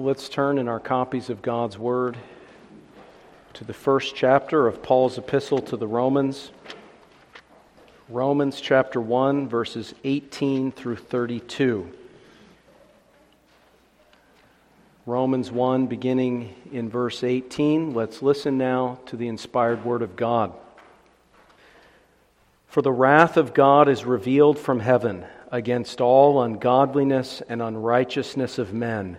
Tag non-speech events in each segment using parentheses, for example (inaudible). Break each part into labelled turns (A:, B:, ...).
A: Let's turn in our copies of God's Word to the first chapter of Paul's epistle to the Romans. Romans chapter 1, verses 18 through 32. Romans 1, beginning in verse 18. Let's listen now to the inspired Word of God. For the wrath of God is revealed from heaven against all ungodliness and unrighteousness of men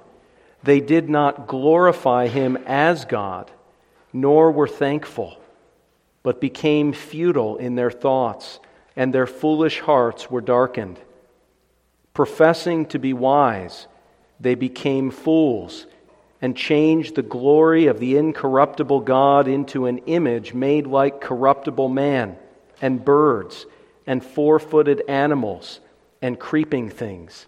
A: they did not glorify him as God, nor were thankful, but became futile in their thoughts, and their foolish hearts were darkened. Professing to be wise, they became fools and changed the glory of the incorruptible God into an image made like corruptible man, and birds, and four footed animals, and creeping things.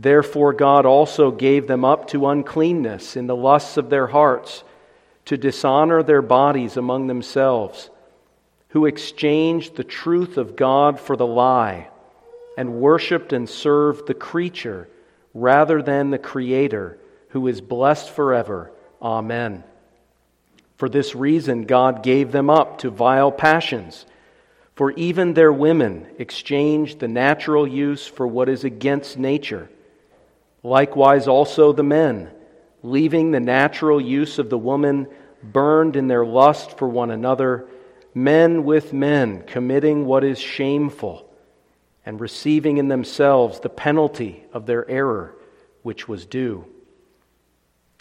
A: Therefore, God also gave them up to uncleanness in the lusts of their hearts, to dishonor their bodies among themselves, who exchanged the truth of God for the lie, and worshiped and served the creature rather than the Creator, who is blessed forever. Amen. For this reason, God gave them up to vile passions. For even their women exchanged the natural use for what is against nature. Likewise, also the men, leaving the natural use of the woman, burned in their lust for one another, men with men, committing what is shameful, and receiving in themselves the penalty of their error, which was due.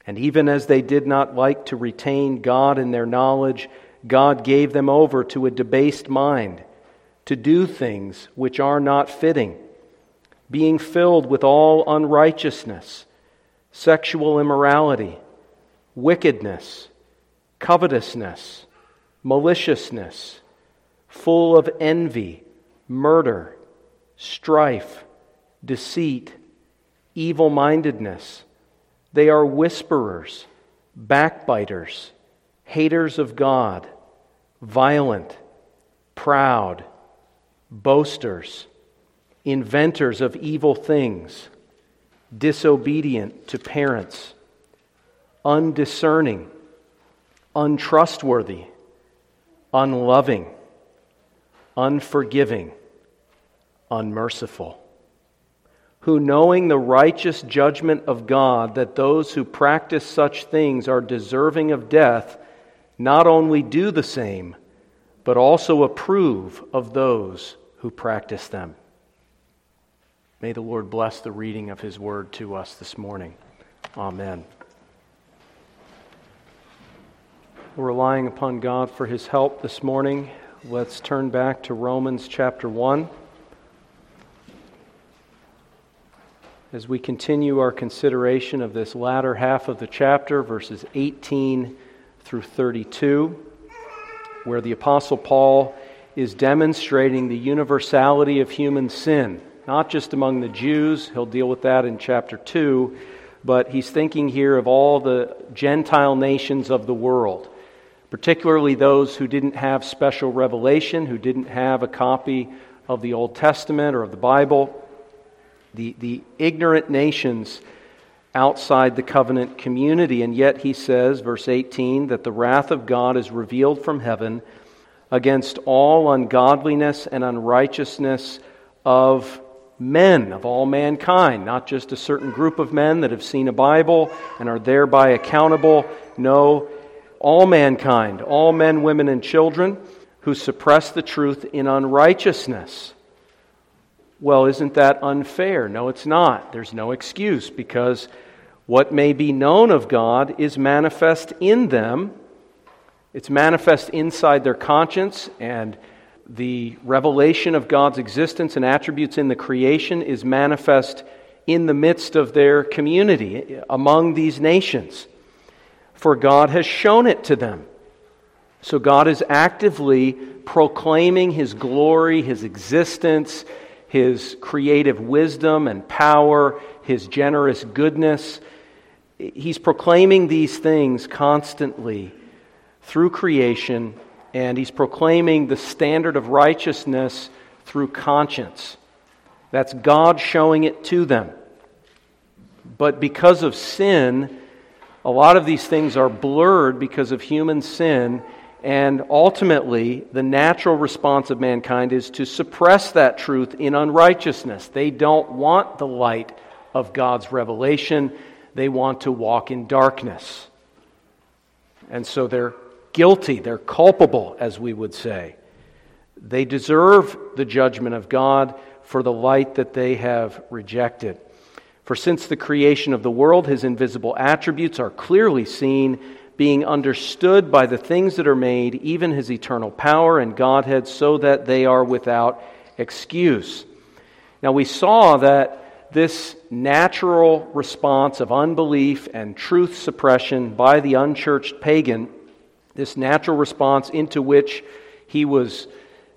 A: And even as they did not like to retain God in their knowledge, God gave them over to a debased mind, to do things which are not fitting being filled with all unrighteousness, sexual immorality, wickedness, covetousness, maliciousness, full of envy, murder, strife, deceit, evil mindedness. They are whisperers, backbiters, haters of God, violent, proud, boasters inventors of evil things, disobedient to parents, undiscerning, untrustworthy, unloving, unforgiving, unmerciful. Who, knowing the righteous judgment of God, that those who practice such things are deserving of death, not only do the same, but also approve of those who practice them. May the Lord bless the reading of his word to us this morning. Amen. We're relying upon God for his help this morning. Let's turn back to Romans chapter 1. As we continue our consideration of this latter half of the chapter, verses 18 through 32, where the Apostle Paul is demonstrating the universality of human sin not just among the Jews, he'll deal with that in chapter 2, but he's thinking here of all the Gentile nations of the world, particularly those who didn't have special revelation, who didn't have a copy of the Old Testament or of the Bible, the, the ignorant nations outside the covenant community. And yet he says, verse 18, that the wrath of God is revealed from heaven against all ungodliness and unrighteousness of men of all mankind, not just a certain group of men that have seen a Bible and are thereby accountable. No, all mankind, all men, women, and children who suppress the truth in unrighteousness. Well, isn't that unfair? No, it's not. There's no excuse because what may be known of God is manifest in them. It's manifest inside their conscience and the revelation of God's existence and attributes in the creation is manifest in the midst of their community among these nations. For God has shown it to them. So God is actively proclaiming His glory, His existence, His creative wisdom and power, His generous goodness. He's proclaiming these things constantly through creation, and He's proclaiming the standard of righteousness through conscience. That's God showing it to them. But because of sin, a lot of these things are blurred because of human sin and ultimately, the natural response of mankind is to suppress that truth in unrighteousness. They don't want the light of God's revelation, they want to walk in darkness. And so they're guilty, they're culpable, as we would say. They deserve the judgment of God for the light that they have rejected. For since the creation of the world, his invisible attributes are clearly seen being understood by the things that are made, even his eternal power and Godhead, so that they are without excuse. Now, we saw that this natural response of unbelief and truth suppression by the unchurched pagan, this natural response into which he was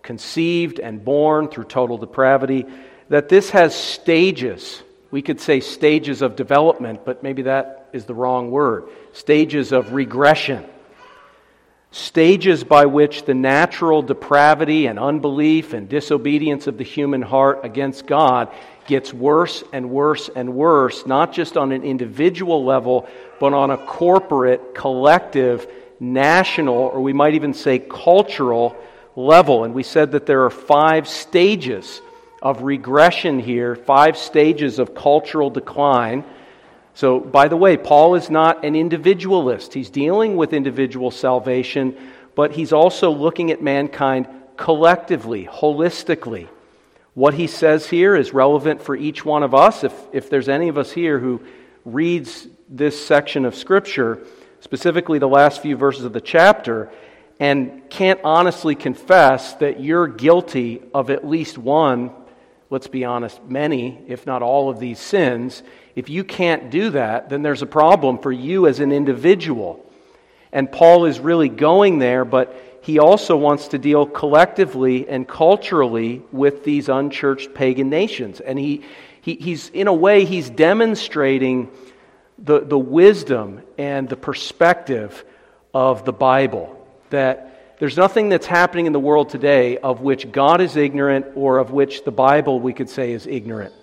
A: conceived and born through total depravity, that this has stages. We could say stages of development, but maybe that is the wrong word. Stages of regression. Stages by which the natural depravity and unbelief and disobedience of the human heart against God gets worse and worse and worse, not just on an individual level, but on a corporate, collective, national, or we might even say cultural level. And we said that there are five stages of regression here, five stages of cultural decline so, by the way, Paul is not an individualist. He's dealing with individual salvation, but he's also looking at mankind collectively, holistically. What he says here is relevant for each one of us. If, if there's any of us here who reads this section of Scripture, specifically the last few verses of the chapter, and can't honestly confess that you're guilty of at least one, let's be honest, many, if not all of these sins, if you can't do that, then there's a problem for you as an individual. And Paul is really going there, but he also wants to deal collectively and culturally with these unchurched pagan nations. And he, he, he's, in a way, he's demonstrating the, the wisdom and the perspective of the Bible. That there's nothing that's happening in the world today of which God is ignorant or of which the Bible, we could say, is ignorant.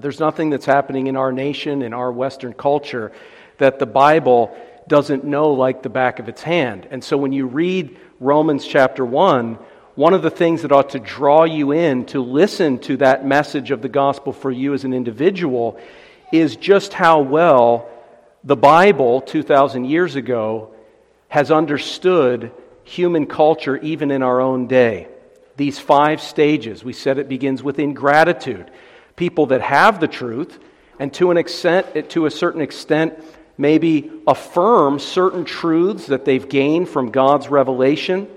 A: There's nothing that's happening in our nation, in our Western culture, that the Bible doesn't know like the back of its hand. And so when you read Romans chapter 1, one of the things that ought to draw you in to listen to that message of the gospel for you as an individual is just how well the Bible 2,000 years ago has understood human culture even in our own day. These five stages, we said it begins with ingratitude people that have the truth and to an extent to a certain extent maybe affirm certain truths that they've gained from God's revelation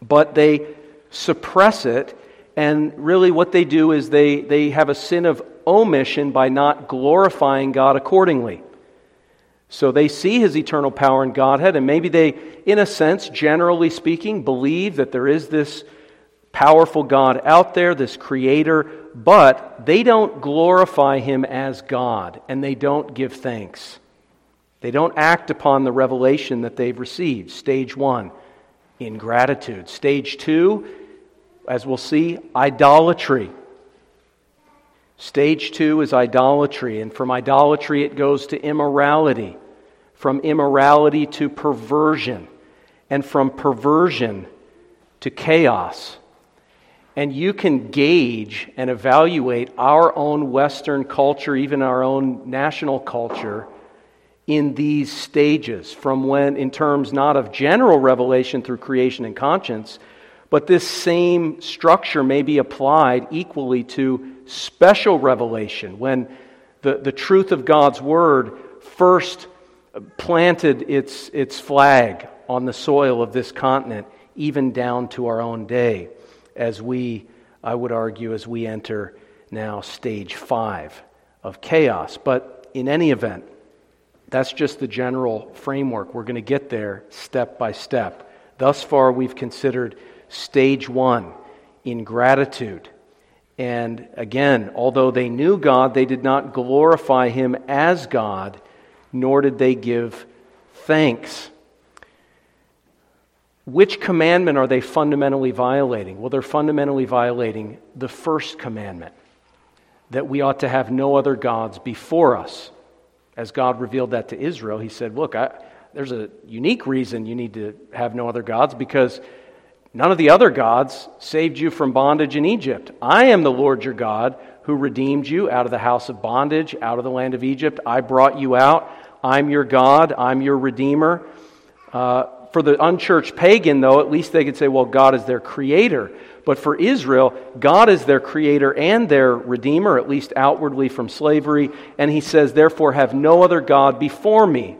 A: but they suppress it and really what they do is they, they have a sin of omission by not glorifying God accordingly. So they see his eternal power and Godhead, and maybe they, in a sense, generally speaking, believe that there is this powerful God out there, this creator, but they don't glorify him as God and they don't give thanks. They don't act upon the revelation that they've received. Stage one, ingratitude. Stage two, as we'll see, idolatry. Stage two is idolatry, and from idolatry it goes to immorality, from immorality to perversion, and from perversion to chaos. And you can gauge and evaluate our own Western culture, even our own national culture, in these stages from when, in terms not of general revelation through creation and conscience, but this same structure may be applied equally to special revelation when the, the truth of God's Word first planted its, its flag on the soil of this continent, even down to our own day as we, I would argue, as we enter now stage five of chaos. But in any event, that's just the general framework. We're going to get there step by step. Thus far, we've considered stage one ingratitude. And again, although they knew God, they did not glorify Him as God, nor did they give thanks. Which commandment are they fundamentally violating? Well, they're fundamentally violating the first commandment that we ought to have no other gods before us. As God revealed that to Israel, He said, Look, I, there's a unique reason you need to have no other gods because none of the other gods saved you from bondage in Egypt. I am the Lord your God who redeemed you out of the house of bondage, out of the land of Egypt. I brought you out. I'm your God. I'm your Redeemer. Uh, for the unchurched pagan, though, at least they could say, well, God is their creator. But for Israel, God is their creator and their redeemer, at least outwardly from slavery. And he says, therefore, have no other God before me.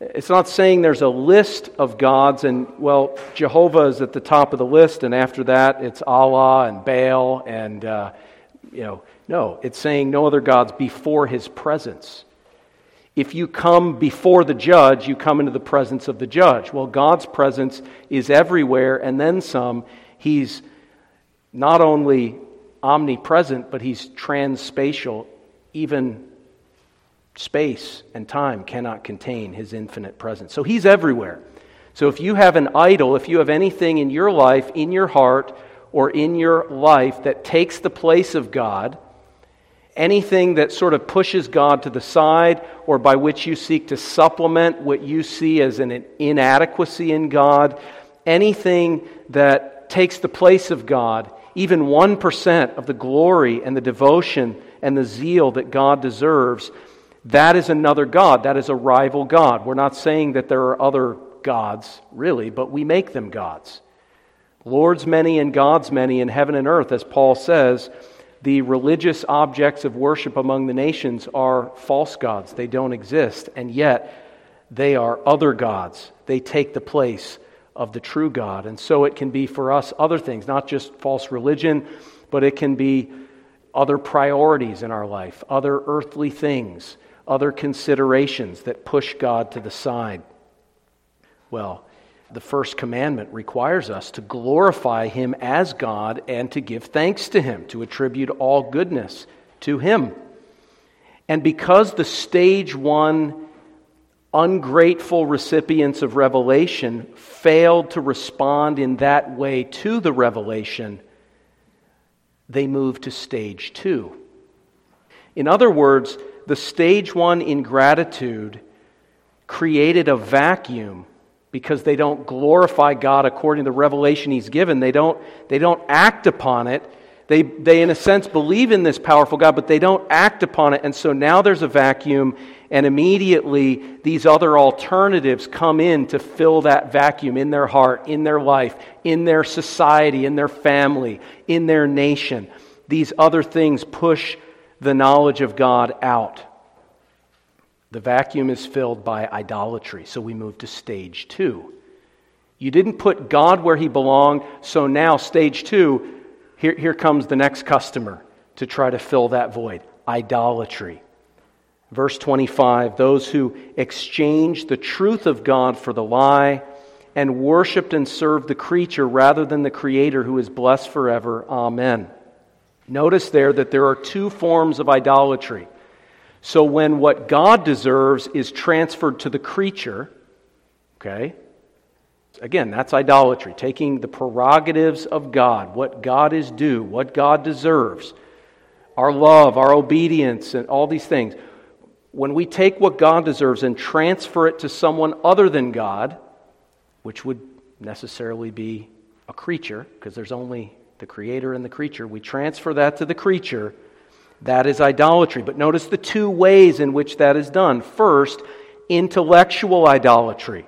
A: It's not saying there's a list of gods and, well, Jehovah is at the top of the list, and after that it's Allah and Baal and, uh, you know, no. It's saying no other gods before his presence. If you come before the judge, you come into the presence of the judge. Well, God's presence is everywhere and then some. He's not only omnipresent, but he's transspatial, even Space and time cannot contain his infinite presence. So he's everywhere. So if you have an idol, if you have anything in your life, in your heart, or in your life that takes the place of God, anything that sort of pushes God to the side or by which you seek to supplement what you see as an inadequacy in God, anything that takes the place of God, even 1% of the glory and the devotion and the zeal that God deserves, that is another God. That is a rival God. We're not saying that there are other gods, really, but we make them gods. Lord's many and God's many in heaven and earth, as Paul says, the religious objects of worship among the nations are false gods. They don't exist, and yet they are other gods. They take the place of the true God. And so it can be for us other things, not just false religion, but it can be other priorities in our life, other earthly things other considerations that push God to the side? Well, the first commandment requires us to glorify Him as God and to give thanks to Him, to attribute all goodness to Him. And because the stage one ungrateful recipients of revelation failed to respond in that way to the revelation, they moved to stage two. In other words, the stage one ingratitude created a vacuum because they don't glorify God according to the revelation He's given. They don't, they don't act upon it. They, they, in a sense, believe in this powerful God, but they don't act upon it. And so now there's a vacuum, and immediately these other alternatives come in to fill that vacuum in their heart, in their life, in their society, in their family, in their nation. These other things push the knowledge of God out. The vacuum is filled by idolatry, so we move to stage two. You didn't put God where he belonged, so now, stage two, here, here comes the next customer to try to fill that void idolatry. Verse 25 those who exchanged the truth of God for the lie and worshiped and served the creature rather than the Creator who is blessed forever. Amen. Notice there that there are two forms of idolatry. So when what God deserves is transferred to the creature, okay, again, that's idolatry, taking the prerogatives of God, what God is due, what God deserves, our love, our obedience, and all these things. When we take what God deserves and transfer it to someone other than God, which would necessarily be a creature, because there's only the creator and the creature, we transfer that to the creature, that is idolatry. But notice the two ways in which that is done. First, intellectual idolatry.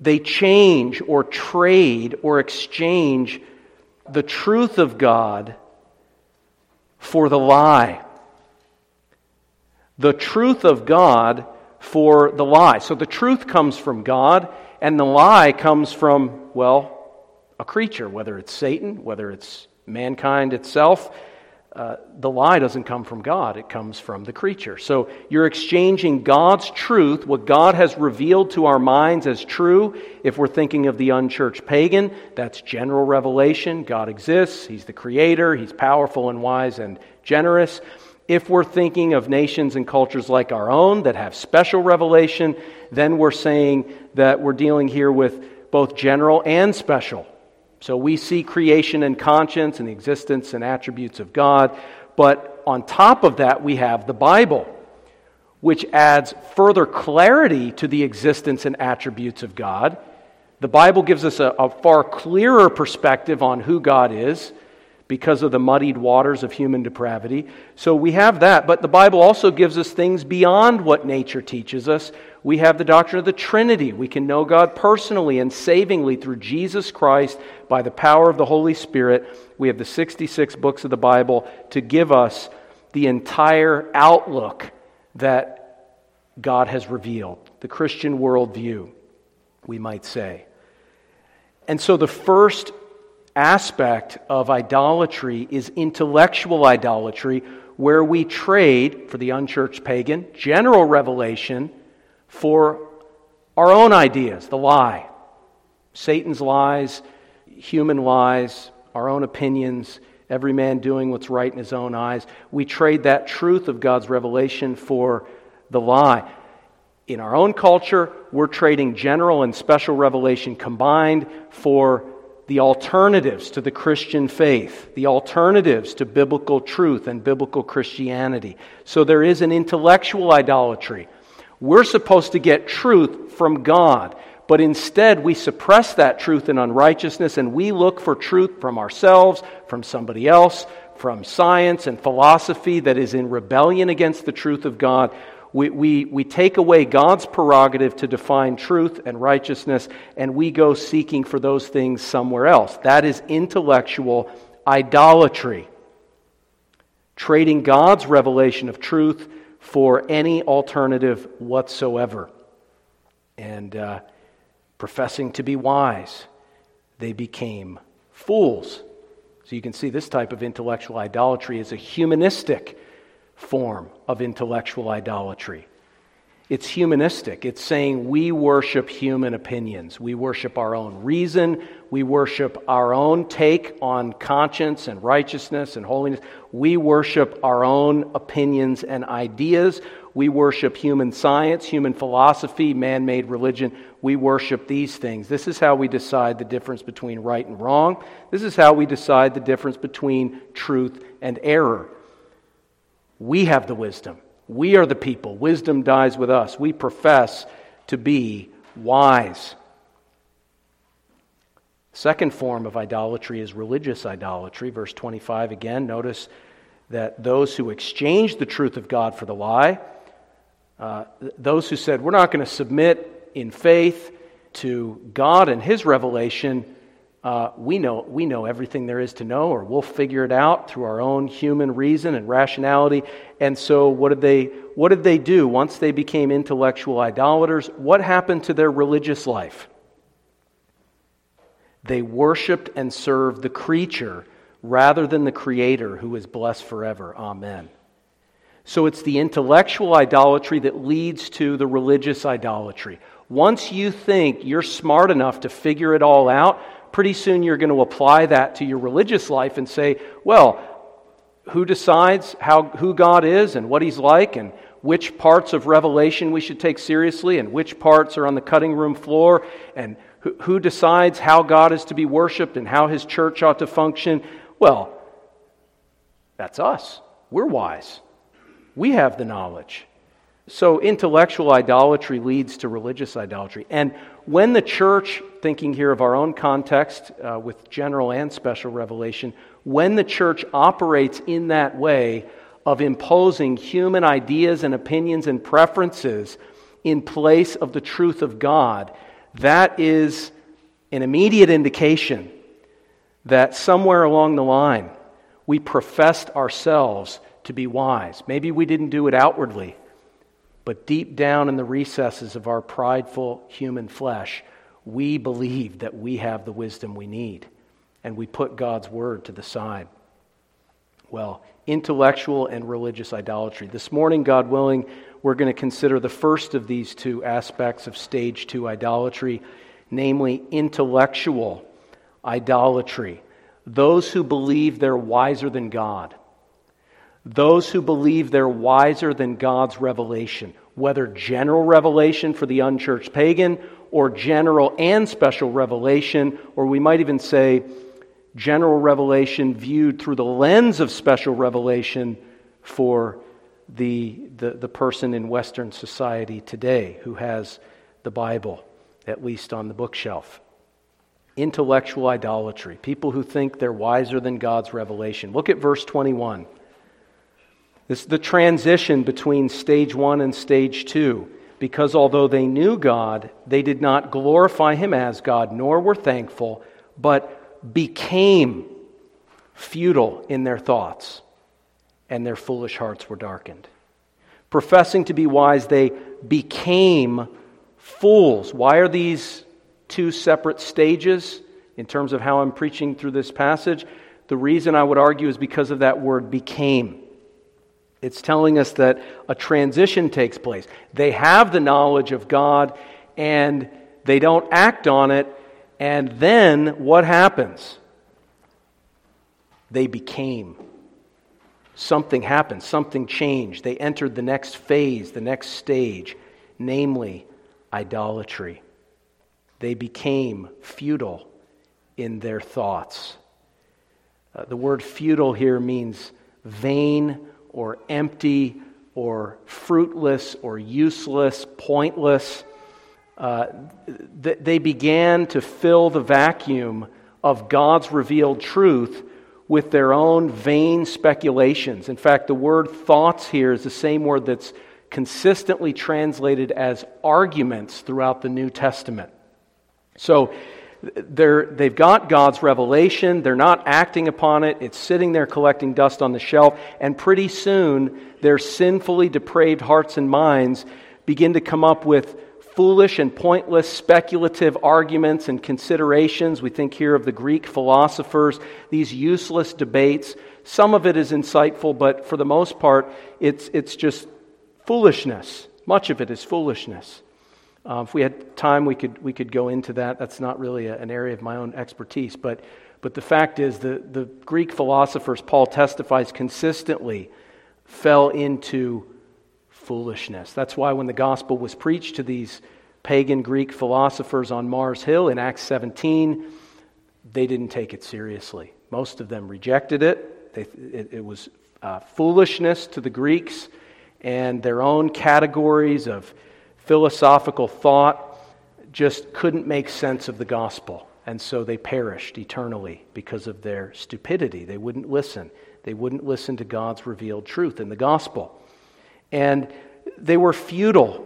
A: They change or trade or exchange the truth of God for the lie. The truth of God for the lie. So the truth comes from God, and the lie comes from, well, a creature, whether it's Satan, whether it's mankind itself. uh, the lie doesn't come from God, it comes from the creature. So you're exchanging God's truth, what God has revealed to our minds as true. If we're thinking of the unchurched pagan, that's general revelation. God exists, He's the creator, He's powerful and wise and generous. If we're thinking of nations and cultures like our own that have special revelation, then we're saying that we're dealing here with both general and special so we see creation and conscience and the existence and attributes of God. But on top of that, we have the Bible, which adds further clarity to the existence and attributes of God. The Bible gives us a, a far clearer perspective on who God is because of the muddied waters of human depravity. So we have that, but the Bible also gives us things beyond what nature teaches us. We have the doctrine of the Trinity. We can know God personally and savingly through Jesus Christ by the power of the Holy Spirit. We have the 66 books of the Bible to give us the entire outlook that God has revealed, the Christian worldview, we might say. And so the first aspect of idolatry is intellectual idolatry, where we trade, for the unchurched pagan, general revelation for our own ideas, the lie. Satan's lies, human lies, our own opinions, every man doing what's right in his own eyes. We trade that truth of God's revelation for the lie. In our own culture, we're trading general and special revelation combined for the alternatives to the Christian faith, the alternatives to biblical truth and biblical Christianity. So there is an intellectual idolatry. We're supposed to get truth from God, but instead we suppress that truth in unrighteousness and we look for truth from ourselves, from somebody else, from science and philosophy that is in rebellion against the truth of God we, we, we take away God's prerogative to define truth and righteousness, and we go seeking for those things somewhere else. That is intellectual idolatry. Trading God's revelation of truth for any alternative whatsoever. And uh, professing to be wise, they became fools. So you can see this type of intellectual idolatry is a humanistic form of intellectual idolatry. It's humanistic. It's saying we worship human opinions. We worship our own reason. We worship our own take on conscience and righteousness and holiness. We worship our own opinions and ideas. We worship human science, human philosophy, man made religion. We worship these things. This is how we decide the difference between right and wrong. This is how we decide the difference between truth and error. We have the wisdom. We are the people. Wisdom dies with us. We profess to be wise. Second form of idolatry is religious idolatry. Verse 25 again, notice that those who exchanged the truth of God for the lie, uh, those who said, We're not going to submit in faith to God and His revelation, uh, we, know, we know everything there is to know, or we'll figure it out through our own human reason and rationality. And so, what did they, what did they do once they became intellectual idolaters? What happened to their religious life? They worshiped and served the creature rather than the Creator who is blessed forever. Amen. So, it's the intellectual idolatry that leads to the religious idolatry. Once you think you're smart enough to figure it all out, pretty soon you're going to apply that to your religious life and say, well, who decides how, who God is and what He's like and which parts of Revelation we should take seriously and which parts are on the cutting room floor and who, who decides how God is to be worshiped and how His church ought to function? Well, that's us. We're wise. We have the knowledge. So, intellectual idolatry leads to religious idolatry. And when the church, thinking here of our own context uh, with general and special revelation, when the church operates in that way of imposing human ideas and opinions and preferences in place of the truth of God, that is an immediate indication that somewhere along the line we professed ourselves to be wise. Maybe we didn't do it outwardly. But deep down in the recesses of our prideful human flesh, we believe that we have the wisdom we need, and we put God's word to the side. Well, intellectual and religious idolatry. This morning, God willing, we're going to consider the first of these two aspects of stage two idolatry, namely intellectual idolatry. Those who believe they're wiser than God. Those who believe they're wiser than God's revelation, whether general revelation for the unchurched pagan or general and special revelation, or we might even say general revelation viewed through the lens of special revelation for the, the, the person in Western society today who has the Bible, at least on the bookshelf. Intellectual idolatry, people who think they're wiser than God's revelation. Look at verse 21. This is the transition between stage one and stage two. Because although they knew God, they did not glorify Him as God, nor were thankful, but became futile in their thoughts and their foolish hearts were darkened. Professing to be wise, they became fools. Why are these two separate stages in terms of how I'm preaching through this passage? The reason I would argue is because of that word became. It's telling us that a transition takes place. They have the knowledge of God and they don't act on it, and then what happens? They became something happened, something changed. They entered the next phase, the next stage, namely idolatry. They became futile in their thoughts. Uh, the word futile here means vain or empty or fruitless or useless, pointless. Uh, th- they began to fill the vacuum of God's revealed truth with their own vain speculations. In fact, the word thoughts here is the same word that's consistently translated as arguments throughout the New Testament. So they're, they've got God's revelation, they're not acting upon it, it's sitting there collecting dust on the shelf, and pretty soon their sinfully depraved hearts and minds begin to come up with foolish and pointless speculative arguments and considerations. We think here of the Greek philosophers, these useless debates. Some of it is insightful, but for the most part, it's, it's just foolishness. Much of it is foolishness. Uh, if we had time, we could, we could go into that. That's not really a, an area of my own expertise. But, but the fact is, the, the Greek philosophers, Paul testifies consistently, fell into foolishness. That's why when the gospel was preached to these pagan Greek philosophers on Mars Hill in Acts 17, they didn't take it seriously. Most of them rejected it. They, it, it, was uh, foolishness to the Greeks, and their own categories of philosophical thought just couldn't make sense of the gospel. And so they perished eternally because of their stupidity. They wouldn't listen. They wouldn't listen to God's revealed truth in the gospel. And they were futile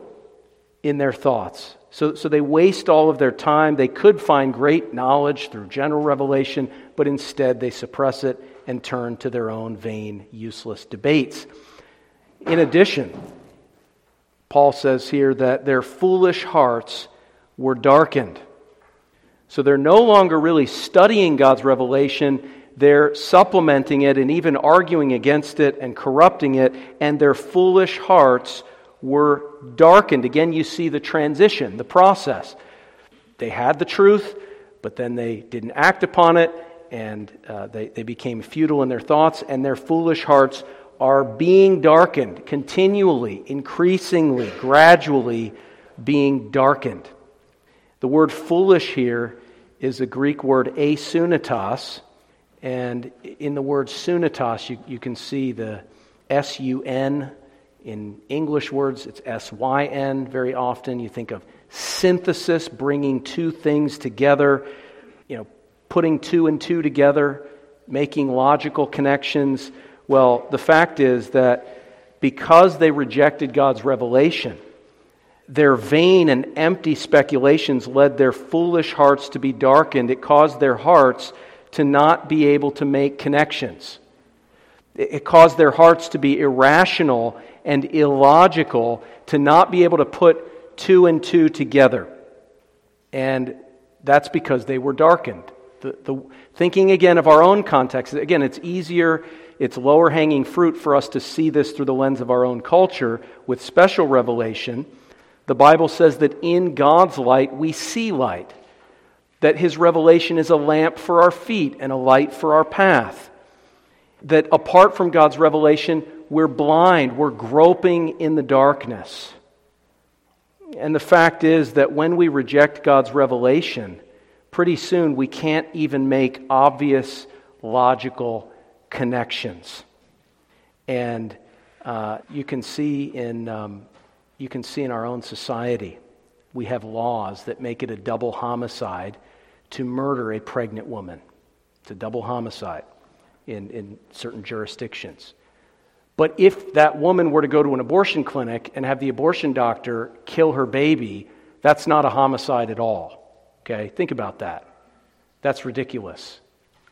A: in their thoughts. So, so they waste all of their time. They could find great knowledge through general revelation, but instead they suppress it and turn to their own vain, useless debates. In addition, Paul says here that their foolish hearts were darkened. So they're no longer really studying God's revelation they're supplementing it and even arguing against it and corrupting it, and their foolish hearts were darkened. Again, you see the transition, the process. They had the truth, but then they didn't act upon it, and uh, they, they became futile in their thoughts, and their foolish hearts are being darkened continually, increasingly, gradually being darkened. The word foolish here is the Greek word asunitas, and in the word sunitas, you, you can see the S U N. In English words, it's S Y N. Very often you think of synthesis, bringing two things together, you know, putting two and two together, making logical connections. Well, the fact is that because they rejected God's revelation, their vain and empty speculations led their foolish hearts to be darkened. It caused their hearts to not be able to make connections. It caused their hearts to be irrational and illogical, to not be able to put two and two together. And that's because they were darkened. The, the, thinking again of our own context, again, it's easier It's lower hanging fruit for us to see this through the lens of our own culture with special revelation. The Bible says that in God's light we see light, that His revelation is a lamp for our feet and a light for our path. That apart from God's revelation, we're blind, we're groping in the darkness. And the fact is that when we reject God's revelation, pretty soon we can't even make obvious logical connections. And uh, you can see in um, you can see in our own society, we have laws that make it a double homicide to murder a pregnant woman. It's a double homicide in, in certain jurisdictions. But if that woman were to go to an abortion clinic and have the abortion doctor kill her baby, that's not a homicide at all. Okay? Think about that. That's ridiculous.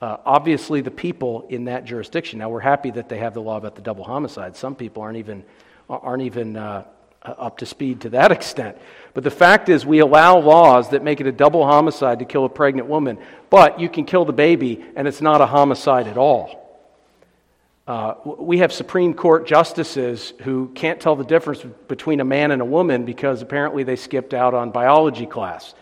A: Uh, obviously, the people in that jurisdiction, now we're happy that they have the law about the double homicide. Some people aren't even, aren't even uh, up to speed to that (laughs) extent. But the fact is, we allow laws that make it a double homicide to kill a pregnant woman, but you can kill the baby and it's not a homicide at all. Uh, we have Supreme Court justices who can't tell the difference between a man and a woman because apparently they skipped out on biology class.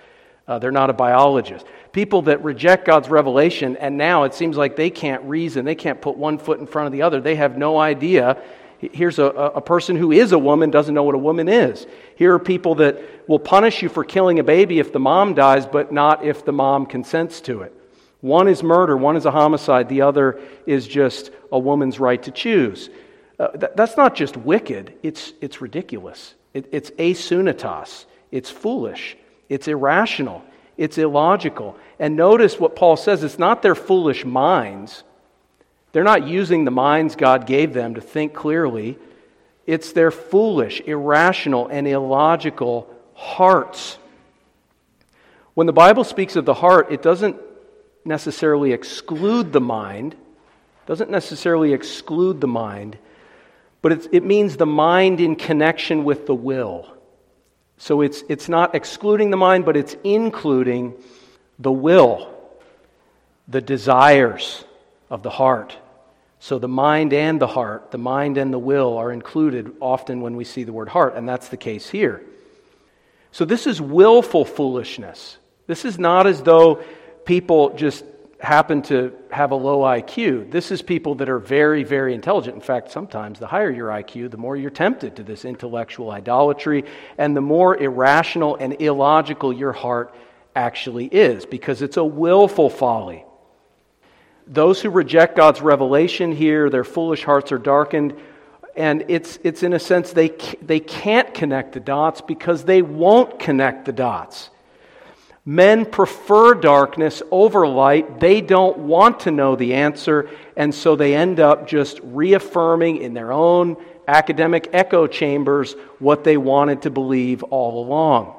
A: Uh, they're not a biologist. People that reject God's revelation, and now it seems like they can't reason, they can't put one foot in front of the other. They have no idea. Here's a, a person who is a woman, doesn't know what a woman is. Here are people that will punish you for killing a baby if the mom dies, but not if the mom consents to it. One is murder, one is a homicide, the other is just a woman's right to choose. Uh, th- that's not just wicked, it's, it's ridiculous. It, it's asunitas, it's foolish, it's irrational, it's illogical. And notice what Paul says it's not their foolish minds. They're not using the minds God gave them to think clearly. It's their foolish, irrational, and illogical hearts. When the Bible speaks of the heart, it doesn't necessarily exclude the mind, doesn't necessarily exclude the mind, but it means the mind in connection with the will. So it's, it's not excluding the mind, but it's including the will, the desires of the heart. So the mind and the heart, the mind and the will are included often when we see the word heart, and that's the case here. So this is willful foolishness. This is not as though people just happen to have a low IQ. This is people that are very, very intelligent. In fact, sometimes the higher your IQ, the more you're tempted to this intellectual idolatry, and the more irrational and illogical your heart actually is, because it's a willful folly. Those who reject God's revelation here, their foolish hearts are darkened. And it's, it's in a sense, they, they can't connect the dots because they won't connect the dots. Men prefer darkness over light. They don't want to know the answer, and so they end up just reaffirming in their own academic echo chambers what they wanted to believe all along.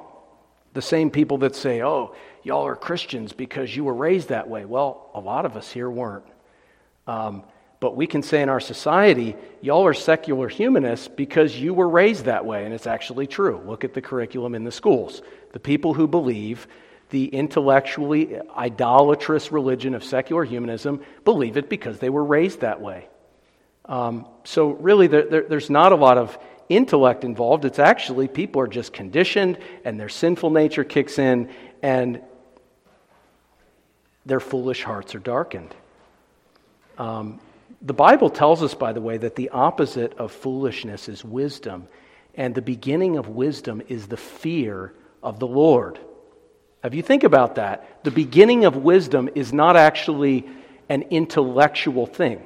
A: The same people that say, oh, y'all are Christians because you were raised that way. Well, a lot of us here weren't. Um, but we can say in our society, y'all are secular humanists because you were raised that way, and it's actually true. Look at the curriculum in the schools. The people who believe the intellectually idolatrous religion of secular humanism believe it because they were raised that way. Um, so, really, there, there, there's not a lot of intellect involved. It's actually people are just conditioned and their sinful nature kicks in and their foolish hearts are darkened. Um, the Bible tells us, by the way, that the opposite of foolishness is wisdom, and the beginning of wisdom is the fear of the Lord. If you think about that, the beginning of wisdom is not actually an intellectual thing.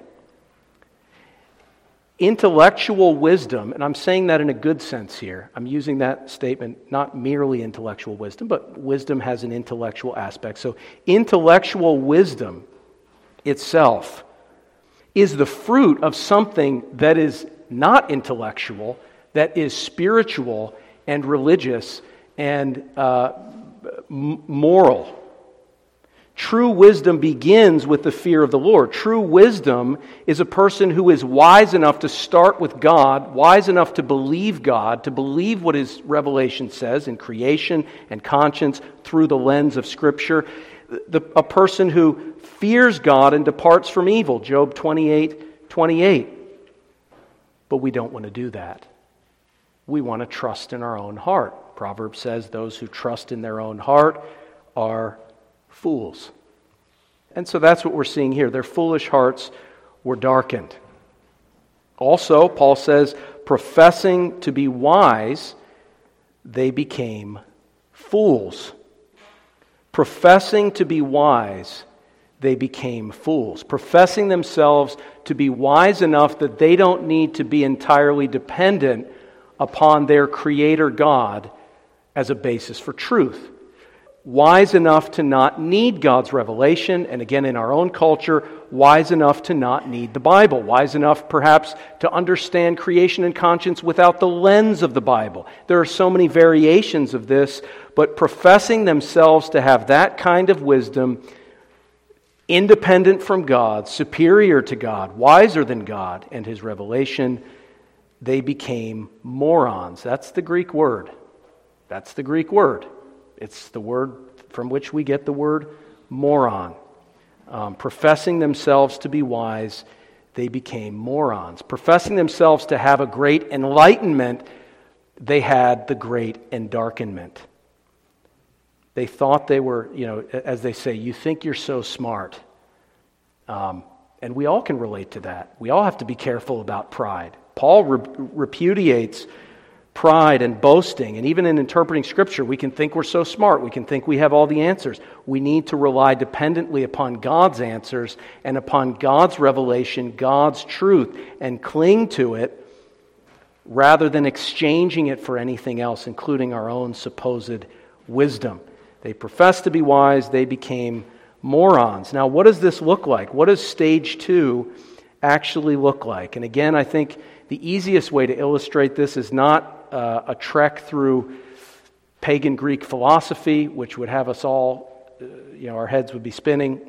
A: Intellectual wisdom, and I'm saying that in a good sense here, I'm using that statement not merely intellectual wisdom, but wisdom has an intellectual aspect. So, intellectual wisdom itself is the fruit of something that is not intellectual, that is spiritual and religious and uh, moral. True wisdom begins with the fear of the Lord. True wisdom is a person who is wise enough to start with God, wise enough to believe God, to believe what his revelation says in creation and conscience through the lens of Scripture. The, a person who fears God and departs from evil. Job 28 28. But we don't want to do that. We want to trust in our own heart. Proverbs says those who trust in their own heart are fools. And so that's what we're seeing here. Their foolish hearts were darkened. Also, Paul says, professing to be wise, they became fools. Professing to be wise, they became fools. Professing themselves to be wise enough that they don't need to be entirely dependent upon their Creator God as a basis for truth wise enough to not need God's revelation, and again in our own culture, wise enough to not need the Bible, wise enough perhaps to understand creation and conscience without the lens of the Bible. There are so many variations of this, but professing themselves to have that kind of wisdom, independent from God, superior to God, wiser than God and His revelation, they became morons. That's the Greek word. That's the Greek word. It's the word from which we get the word moron. Um, professing themselves to be wise, they became morons. Professing themselves to have a great enlightenment, they had the great endarkenment. They thought they were, you know, as they say, you think you're so smart. Um, and we all can relate to that. We all have to be careful about pride. Paul re- repudiates pride and boasting. And even in interpreting Scripture, we can think we're so smart. We can think we have all the answers. We need to rely dependently upon God's answers and upon God's revelation, God's truth, and cling to it rather than exchanging it for anything else, including our own supposed wisdom. They professed to be wise, they became morons. Now, what does this look like? What does stage two actually look like? And again, I think the easiest way to illustrate this is not uh, a trek through pagan Greek philosophy, which would have us all, uh, you know, our heads would be spinning,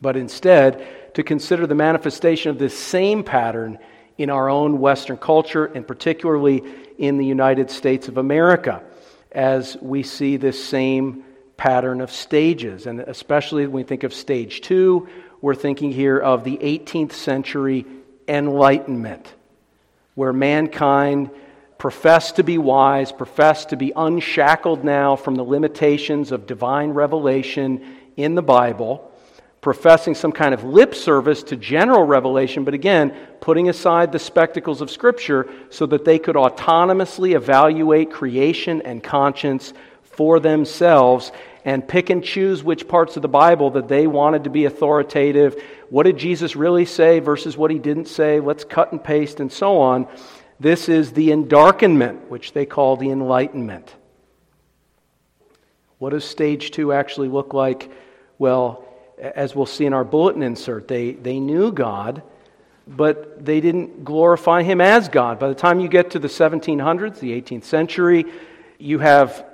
A: but instead to consider the manifestation of this same pattern in our own Western culture, and particularly in the United States of America, as we see this same pattern of stages. And especially when we think of stage two, we're thinking here of the 18th century Enlightenment, where mankind profess to be wise, profess to be unshackled now from the limitations of divine revelation in the Bible, professing some kind of lip service to general revelation, but again, putting aside the spectacles of Scripture so that they could autonomously evaluate creation and conscience for themselves and pick and choose which parts of the Bible that they wanted to be authoritative. What did Jesus really say versus what he didn't say? Let's cut and paste and so on. This is the endarkenment, which they call the enlightenment. What does stage two actually look like? Well, as we'll see in our bulletin insert, they, they knew God, but they didn't glorify Him as God. By the time you get to the 1700s, the 18th century, you have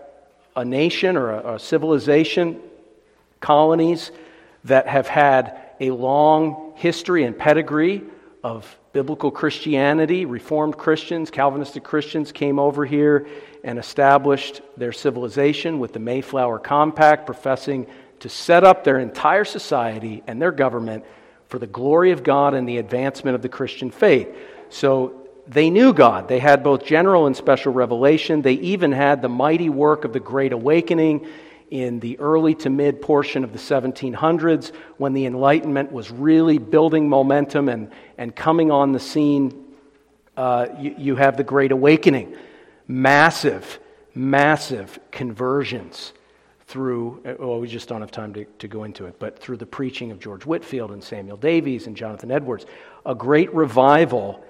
A: a nation or a, a civilization, colonies that have had a long history and pedigree of biblical Christianity. Reformed Christians, Calvinistic Christians came over here and established their civilization with the Mayflower Compact, professing to set up their entire society and their government for the glory of God and the advancement of the Christian faith. So they knew God. They had both general and special revelation. They even had the mighty work of the Great Awakening in the early to mid portion of the 1700s when the Enlightenment was really building momentum and, and coming on the scene. Uh, you, you have the Great Awakening. Massive, massive conversions through, well, we just don't have time to, to go into it, but through the preaching of George Whitefield and Samuel Davies and Jonathan Edwards. A great revival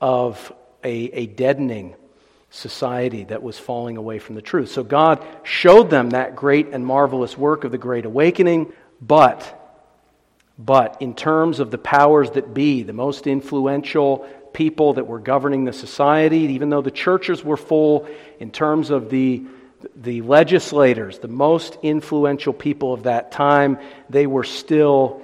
A: of a, a deadening society that was falling away from the truth. So God showed them that great and marvelous work of the Great Awakening, but but in terms of the powers that be, the most influential people that were governing the society, even though the churches were full, in terms of the the legislators, the most influential people of that time, they were still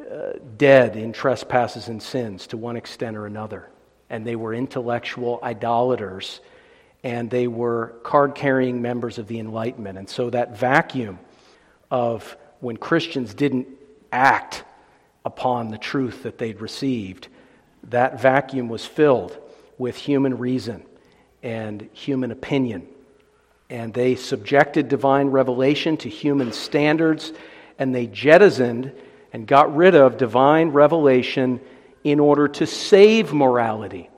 A: uh, dead in trespasses and sins to one extent or another. And they were intellectual idolaters and they were card carrying members of the Enlightenment. And so that vacuum of when Christians didn't act upon the truth that they'd received that vacuum was filled with human reason and human opinion. And they subjected divine revelation to human standards, and they jettisoned and got rid of divine revelation in order to save morality.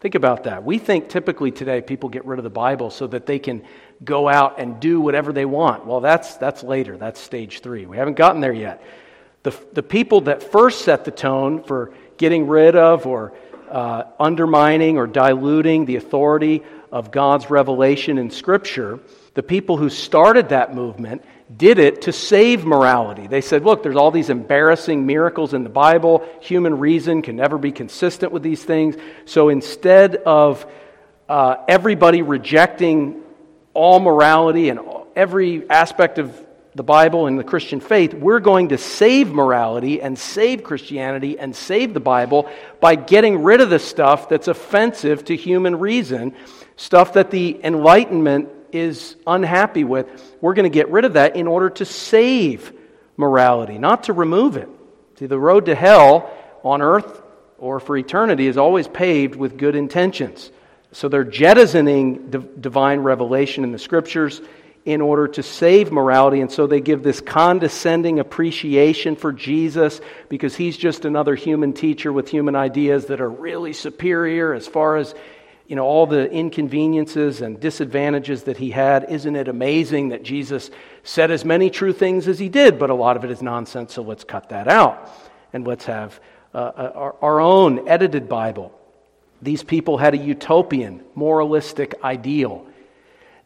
A: Think about that. We think typically today people get rid of the Bible so that they can go out and do whatever they want. Well, that's, that's later. That's stage three. We haven't gotten there yet. The, the people that first set the tone for getting rid of or uh, undermining or diluting the authority of God's revelation in Scripture, the people who started that movement did it to save morality. They said, look, there's all these embarrassing miracles in the Bible. Human reason can never be consistent with these things. So instead of uh, everybody rejecting all morality and every aspect of the Bible and the Christian faith, we're going to save morality and save Christianity and save the Bible by getting rid of the stuff that's offensive to human reason, stuff that the Enlightenment is unhappy with. We're going to get rid of that in order to save morality, not to remove it. See, the road to hell on earth or for eternity is always paved with good intentions. So they're jettisoning divine revelation in the scriptures in order to save morality. And so they give this condescending appreciation for Jesus because he's just another human teacher with human ideas that are really superior as far as you know all the inconveniences and disadvantages that he had isn't it amazing that jesus said as many true things as he did but a lot of it is nonsense so let's cut that out and let's have uh, uh our, our own edited bible these people had a utopian moralistic ideal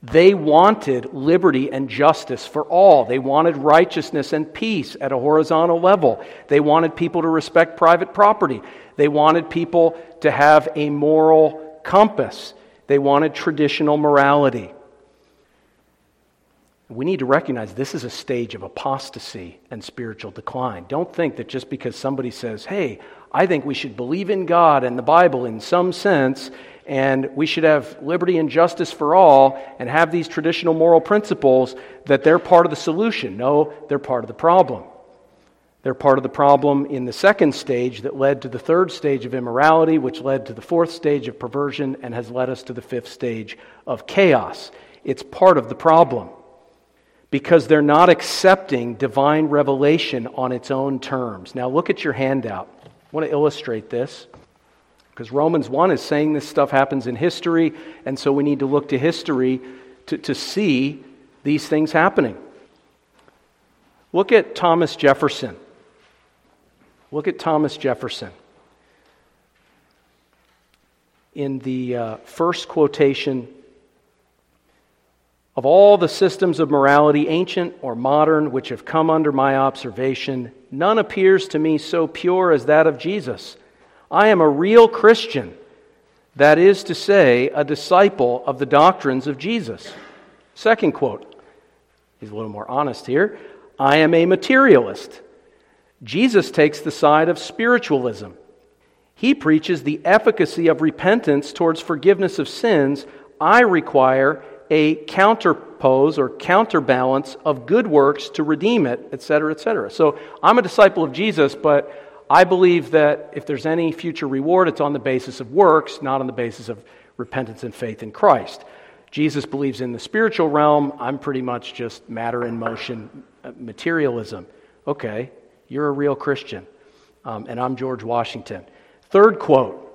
A: they wanted liberty and justice for all. They wanted righteousness and peace at a horizontal level. They wanted people to respect private property. They wanted people to have a moral compass. They wanted traditional morality. We need to recognize this is a stage of apostasy and spiritual decline. Don't think that just because somebody says, hey, I think we should believe in God and the Bible in some sense, and we should have liberty and justice for all and have these traditional moral principles that they're part of the solution. No, they're part of the problem. They're part of the problem in the second stage that led to the third stage of immorality, which led to the fourth stage of perversion and has led us to the fifth stage of chaos. It's part of the problem because they're not accepting divine revelation on its own terms. Now, look at your handout. I want to illustrate this. Because Romans 1 is saying this stuff happens in history, and so we need to look to history to, to see these things happening. Look at Thomas Jefferson. Look at Thomas Jefferson. In the uh, first quotation of all the systems of morality, ancient or modern, which have come under my observation, none appears to me so pure as that of Jesus. I am a real Christian, that is to say, a disciple of the doctrines of Jesus. Second quote, he's a little more honest here. I am a materialist. Jesus takes the side of spiritualism. He preaches the efficacy of repentance towards forgiveness of sins. I require a counterpose or counterbalance of good works to redeem it, etc., etc. So I'm a disciple of Jesus, but I believe that if there's any future reward, it's on the basis of works, not on the basis of repentance and faith in Christ. Jesus believes in the spiritual realm. I'm pretty much just matter in motion uh, materialism. Okay, you're a real Christian. Um, and I'm George Washington. Third quote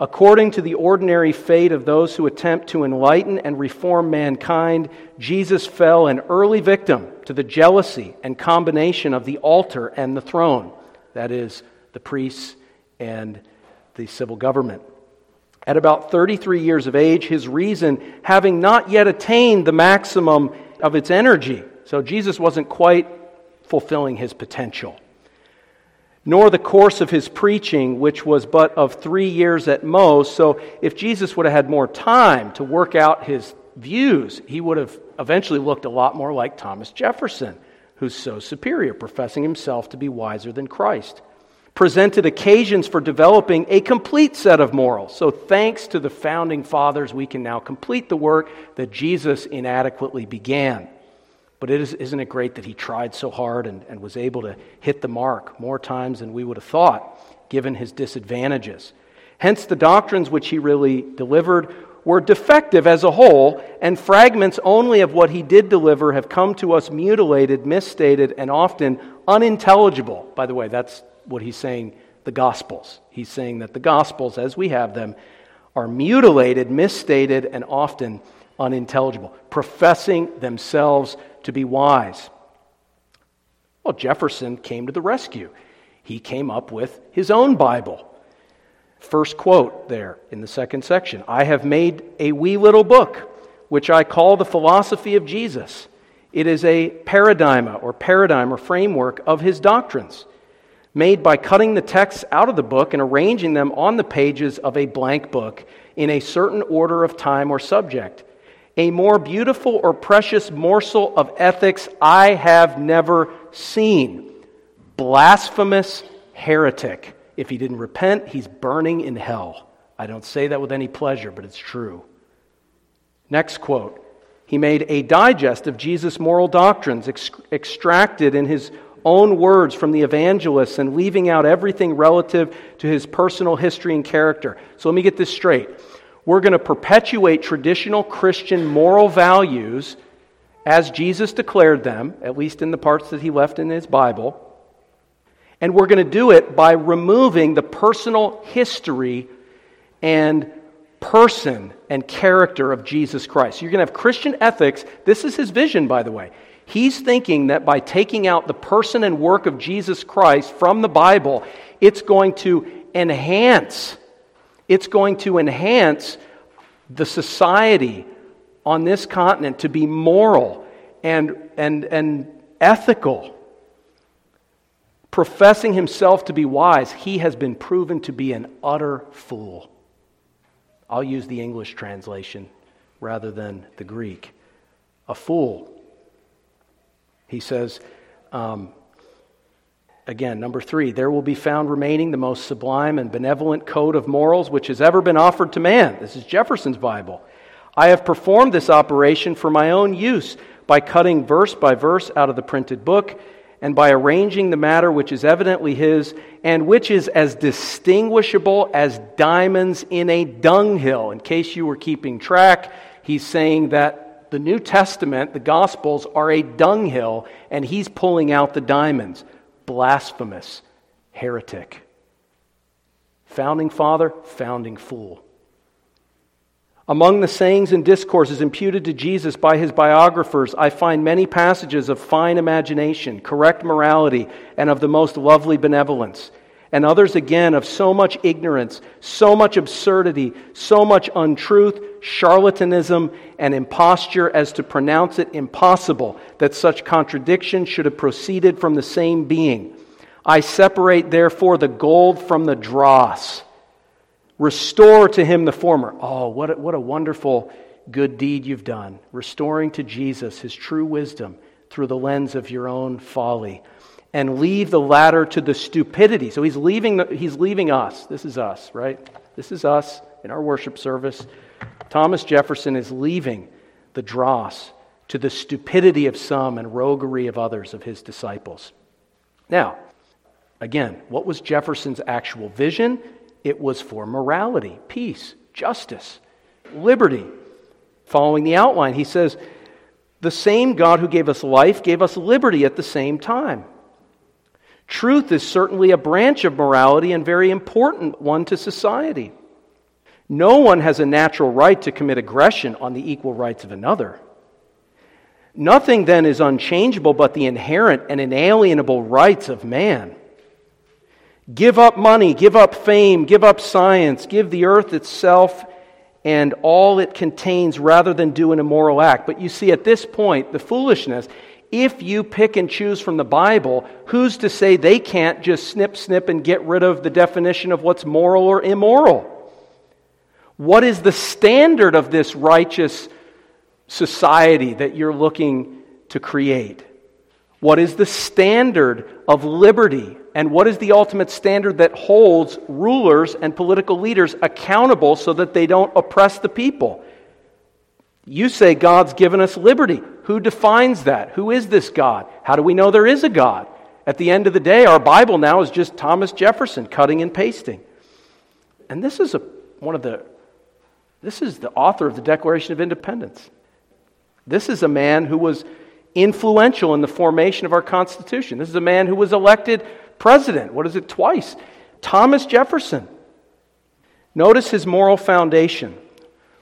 A: According to the ordinary fate of those who attempt to enlighten and reform mankind, Jesus fell an early victim to the jealousy and combination of the altar and the throne. That is, the priests and the civil government. At about 33 years of age, his reason having not yet attained the maximum of its energy. So Jesus wasn't quite fulfilling his potential. Nor the course of his preaching, which was but of three years at most. So if Jesus would have had more time to work out his views, he would have eventually looked a lot more like Thomas Jefferson, who's so superior, professing himself to be wiser than Christ presented occasions for developing a complete set of morals. So, thanks to the founding fathers, we can now complete the work that Jesus inadequately began. But is, isn't it great that he tried so hard and, and was able to hit the mark more times than we would have thought given his disadvantages. Hence, the doctrines which he really delivered were defective as a whole, and fragments only of what he did deliver have come to us mutilated, misstated, and often unintelligible. By the way, that's what he's saying the Gospels. He's saying that the Gospels, as we have them, are mutilated, misstated, and often unintelligible, professing themselves to be wise. Well, Jefferson came to the rescue. He came up with his own Bible. First quote there in the second section I have made a wee little book, which I call the philosophy of Jesus. It is a paradigm or paradigm or framework of his doctrines, made by cutting the texts out of the book and arranging them on the pages of a blank book in a certain order of time or subject. A more beautiful or precious morsel of ethics I have never seen. Blasphemous heretic. If he didn't repent, he's burning in hell. I don't say that with any pleasure, but it's true. Next quote He made a digest of Jesus' moral doctrines, ex- extracted in his own words from the evangelists and leaving out everything relative to his personal history and character. So let me get this straight. We're going to perpetuate traditional Christian moral values as Jesus declared them, at least in the parts that he left in his Bible. And we're going to do it by removing the personal history and person and character of Jesus Christ. You're going to have Christian ethics. This is his vision, by the way. He's thinking that by taking out the person and work of Jesus Christ from the Bible, it's going to enhance it's going to enhance the society on this continent to be moral and, and, and ethical professing himself to be wise, he has been proven to be an utter fool. I'll use the English translation rather than the Greek. A fool. He says, um, again, number three, there will be found remaining the most sublime and benevolent code of morals which has ever been offered to man. This is Jefferson's Bible. I have performed this operation for my own use by cutting verse by verse out of the printed book and by arranging the matter which is evidently his, and which is as distinguishable as diamonds in a dunghill. In case you were keeping track, he's saying that the New Testament, the Gospels, are a dunghill, and he's pulling out the diamonds. Blasphemous, heretic. Founding father, founding fool. Among the sayings and discourses imputed to Jesus by his biographers, I find many passages of fine imagination, correct morality, and of the most lovely benevolence, and others again of so much ignorance, so much absurdity, so much untruth, charlatanism, and imposture as to pronounce it impossible that such contradiction should have proceeded from the same being. I separate, therefore, the gold from the dross Restore to him the former. Oh, what a, what a wonderful good deed you've done. Restoring to Jesus his true wisdom through the lens of your own folly. And leave the latter to the stupidity. So he's leaving, the, he's leaving us. This is us, right? This is us in our worship service. Thomas Jefferson is leaving the dross to the stupidity of some and roguery of others of his disciples. Now, again, what was Jefferson's actual vision? It was for morality, peace, justice, liberty. Following the outline, he says, The same God who gave us life gave us liberty at the same time. Truth is certainly a branch of morality and very important one to society. No one has a natural right to commit aggression on the equal rights of another. Nothing then is unchangeable but the inherent and inalienable rights of man. Give up money, give up fame, give up science, give the earth itself and all it contains rather than do an immoral act. But you see, at this point, the foolishness, if you pick and choose from the Bible, who's to say they can't just snip, snip, and get rid of the definition of what's moral or immoral? What is the standard of this righteous society that you're looking to create? What is the standard of liberty? And what is the ultimate standard that holds rulers and political leaders accountable so that they don't oppress the people? You say God's given us liberty. Who defines that? Who is this God? How do we know there is a God? At the end of the day, our Bible now is just Thomas Jefferson cutting and pasting. And this is a, one of the, this is the author of the Declaration of Independence. This is a man who was influential in the formation of our Constitution. This is a man who was elected president. What is it, twice? Thomas Jefferson. Notice his moral foundation.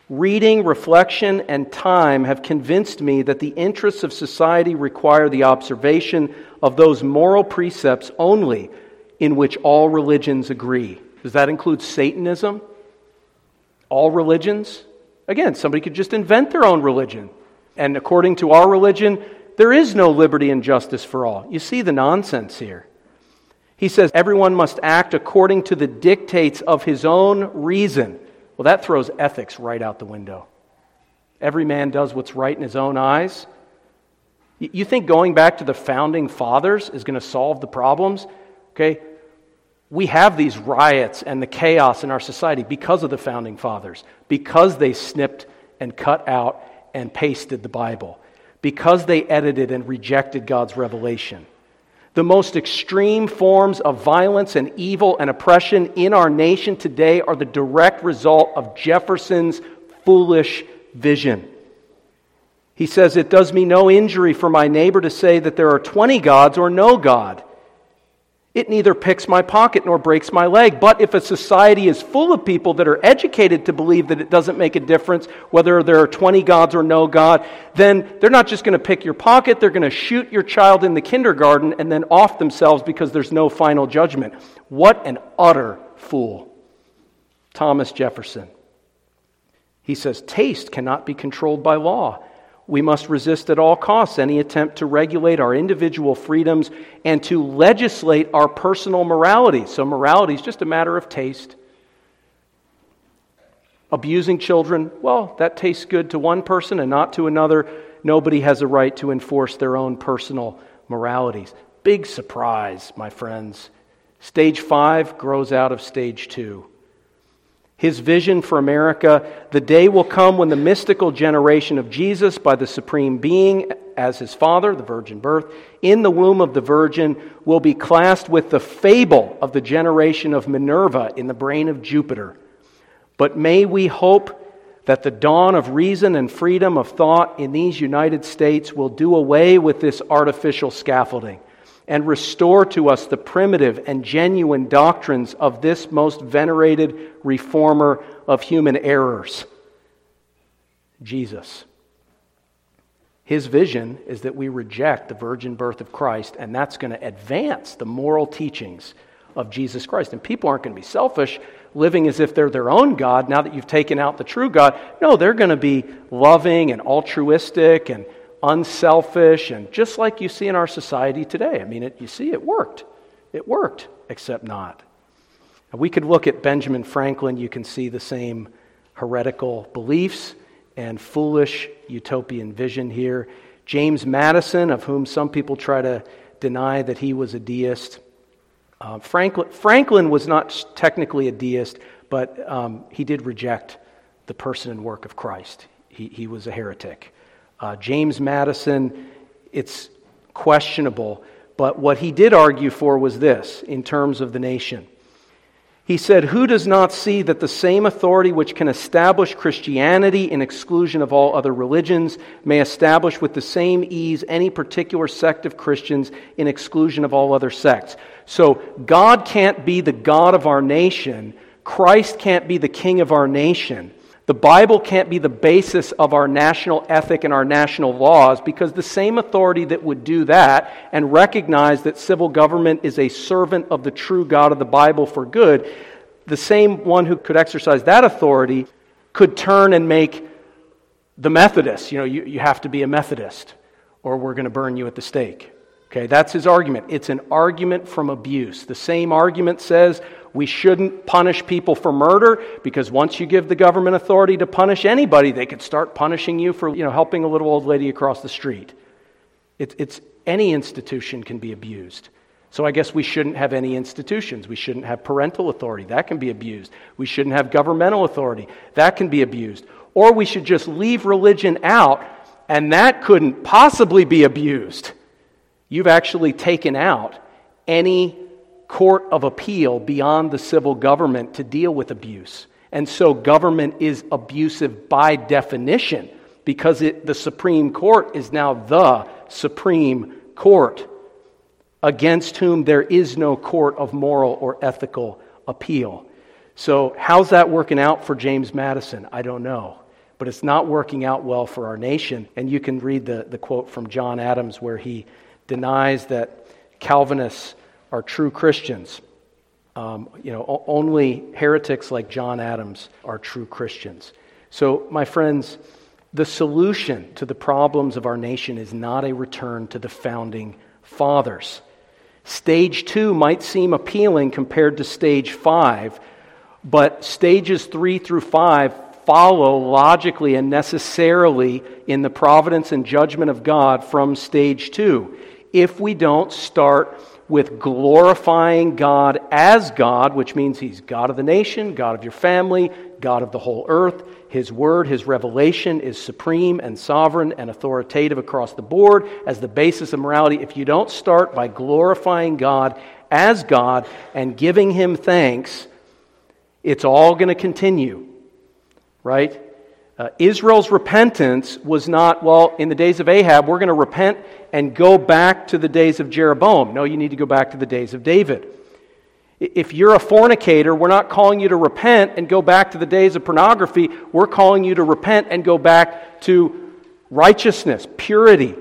A: Reading, reflection, and time have convinced me that the interests of society require the observation of those moral precepts only in which all religions agree. Does that include Satanism? All religions? Again, somebody could just invent their own religion. And according to our religion, there is no liberty and justice for all. You see the nonsense here. He says everyone must act according to the dictates of his own reason well, that throws ethics right out the window. Every man does what's right in his own eyes. You think going back to the founding fathers is going to solve the problems? Okay? We have these riots and the chaos in our society because of the founding fathers, because they snipped and cut out and pasted the Bible, because they edited and rejected God's revelation. The most extreme forms of violence and evil and oppression in our nation today are the direct result of Jefferson's foolish vision. He says, It does me no injury for my neighbor to say that there are 20 gods or no God. It neither picks my pocket nor breaks my leg. But if a society is full of people that are educated to believe that it doesn't make a difference whether there are 20 gods or no God, then they're not just going to pick your pocket, they're going to shoot your child in the kindergarten and then off themselves because there's no final judgment. What an utter fool. Thomas Jefferson. He says, Taste cannot be controlled by law. We must resist at all costs any attempt to regulate our individual freedoms and to legislate our personal morality. So, morality is just a matter of taste. Abusing children, well, that tastes good to one person and not to another. Nobody has a right to enforce their own personal moralities. Big surprise, my friends. Stage five grows out of stage two. His vision for America, the day will come when the mystical generation of Jesus by the Supreme Being as his father, the virgin birth, in the womb of the virgin, will be classed with the fable of the generation of Minerva in the brain of Jupiter. But may we hope that the dawn of reason and freedom of thought in these United States will do away with this artificial scaffolding and restore to us the primitive and genuine doctrines of this most venerated reformer of human errors, Jesus. His vision is that we reject the virgin birth of Christ, and that's going to advance the moral teachings of Jesus Christ. And people aren't going to be selfish, living as if they're their own God now that you've taken out the true God. No, they're going to be loving and altruistic and unselfish, and just like you see in our society today. I mean, it, you see, it worked. It worked, except not. we could look at Benjamin Franklin, you can see the same heretical beliefs and foolish utopian vision here. James Madison, of whom some people try to deny that he was a deist. Uh, Franklin, Franklin, was not technically a deist, but um, he did reject the person and work of Christ. He, he was a heretic. Uh, James Madison, it's questionable, but what he did argue for was this in terms of the nation. He said, Who does not see that the same authority which can establish Christianity in exclusion of all other religions may establish with the same ease any particular sect of Christians in exclusion of all other sects? So, God can't be the God of our nation, Christ can't be the king of our nation. The Bible can't be the basis of our national ethic and our national laws because the same authority that would do that and recognize that civil government is a servant of the true God of the Bible for good, the same one who could exercise that authority could turn and make the Methodist, you know, you, you have to be a Methodist or we're going to burn you at the stake. Okay, that's his argument. It's an argument from abuse. The same argument says we shouldn't punish people for murder because once you give the government authority to punish anybody, they could start punishing you for you know, helping a little old lady across the street. It's, it's, any institution can be abused. So I guess we shouldn't have any institutions. We shouldn't have parental authority. That can be abused. We shouldn't have governmental authority. That can be abused. Or we should just leave religion out, and that couldn't possibly be abused. You've actually taken out any court of appeal beyond the civil government to deal with abuse. And so government is abusive by definition because it, the Supreme Court is now the Supreme Court against whom there is no court of moral or ethical appeal. So, how's that working out for James Madison? I don't know. But it's not working out well for our nation. And you can read the, the quote from John Adams where he denies that Calvinists are true Christians. Um, you know, only heretics like John Adams are true Christians. So, my friends, the solution to the problems of our nation is not a return to the founding fathers. Stage two might seem appealing compared to stage five, but stages three through five follow logically and necessarily in the providence and judgment of God from stage two. If we don't start with glorifying God as God, which means He's God of the nation, God of your family, God of the whole earth. His word, His revelation is supreme and sovereign and authoritative across the board as the basis of morality. If you don't start by glorifying God as God and giving Him thanks, it's all going to continue, right? Uh, Israel's repentance was not, well, in the days of Ahab, we're going to repent and go back to the days of Jeroboam. No, you need to go back to the days of David. If you're a fornicator, we're not calling you to repent and go back to the days of pornography. We're calling you to repent and go back to righteousness, purity.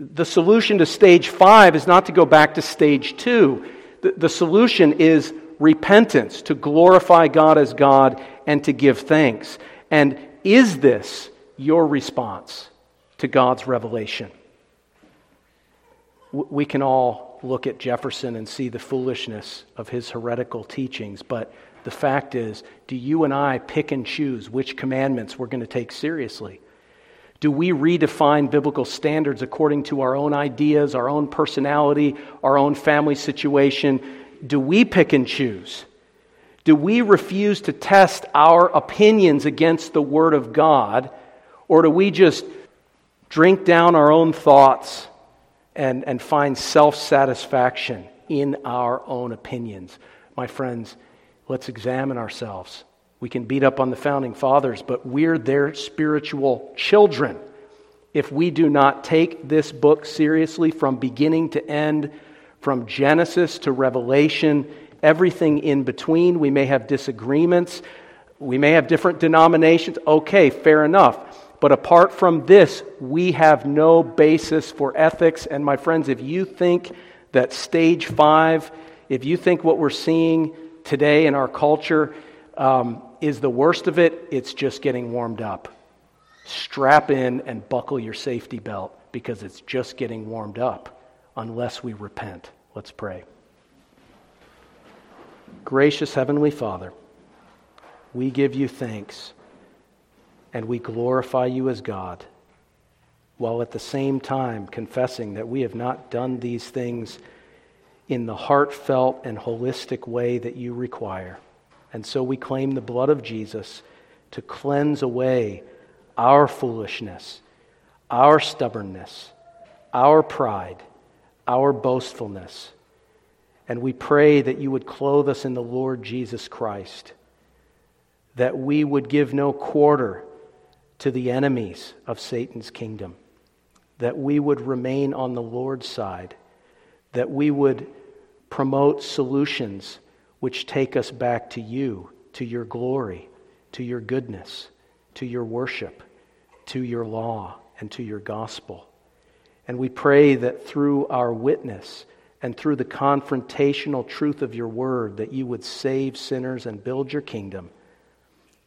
A: The solution to stage five is not to go back to stage two. The, the solution is repentance, to glorify God as God and to give thanks. And is this your response to God's revelation? We can all look at Jefferson and see the foolishness of his heretical teachings, but the fact is, do you and I pick and choose which commandments we're going to take seriously? Do we redefine biblical standards according to our own ideas, our own personality, our own family situation? Do we pick and choose? Do we refuse to test our opinions against the Word of God? Or do we just drink down our own thoughts and, and find self satisfaction in our own opinions. My friends, let's examine ourselves. We can beat up on the founding fathers, but we're their spiritual children. If we do not take this book seriously from beginning to end, from Genesis to Revelation, everything in between, we may have disagreements, we may have different denominations. Okay, fair enough. But apart from this, we have no basis for ethics. And my friends, if you think that stage five, if you think what we're seeing today in our culture um, is the worst of it, it's just getting warmed up. Strap in and buckle your safety belt because it's just getting warmed up unless we repent. Let's pray. Gracious Heavenly Father, we give you thanks and we glorify you as God, while at the same time confessing that we have not done these things in the heartfelt and holistic way that you require. And so we claim the blood of Jesus to cleanse away our foolishness, our stubbornness, our pride, our boastfulness. And we pray that you would clothe us in the Lord Jesus Christ, that we would give no quarter to the enemies of Satan's kingdom, that we would remain on the Lord's side, that we would promote solutions which take us back to you, to your glory, to your goodness, to your worship, to your law, and to your gospel. And we pray that through our witness and through the confrontational truth of your word, that you would save sinners and build your kingdom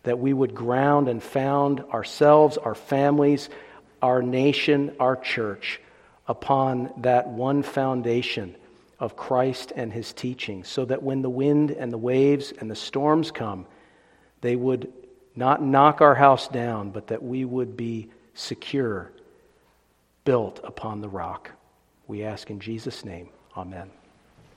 A: that we would ground and found ourselves, our families, our nation, our church upon that one foundation of Christ and his teaching, so that when the wind and the waves and the storms come, they would not knock our house down, but that we would be secure, built upon the rock. We ask in Jesus' name. Amen.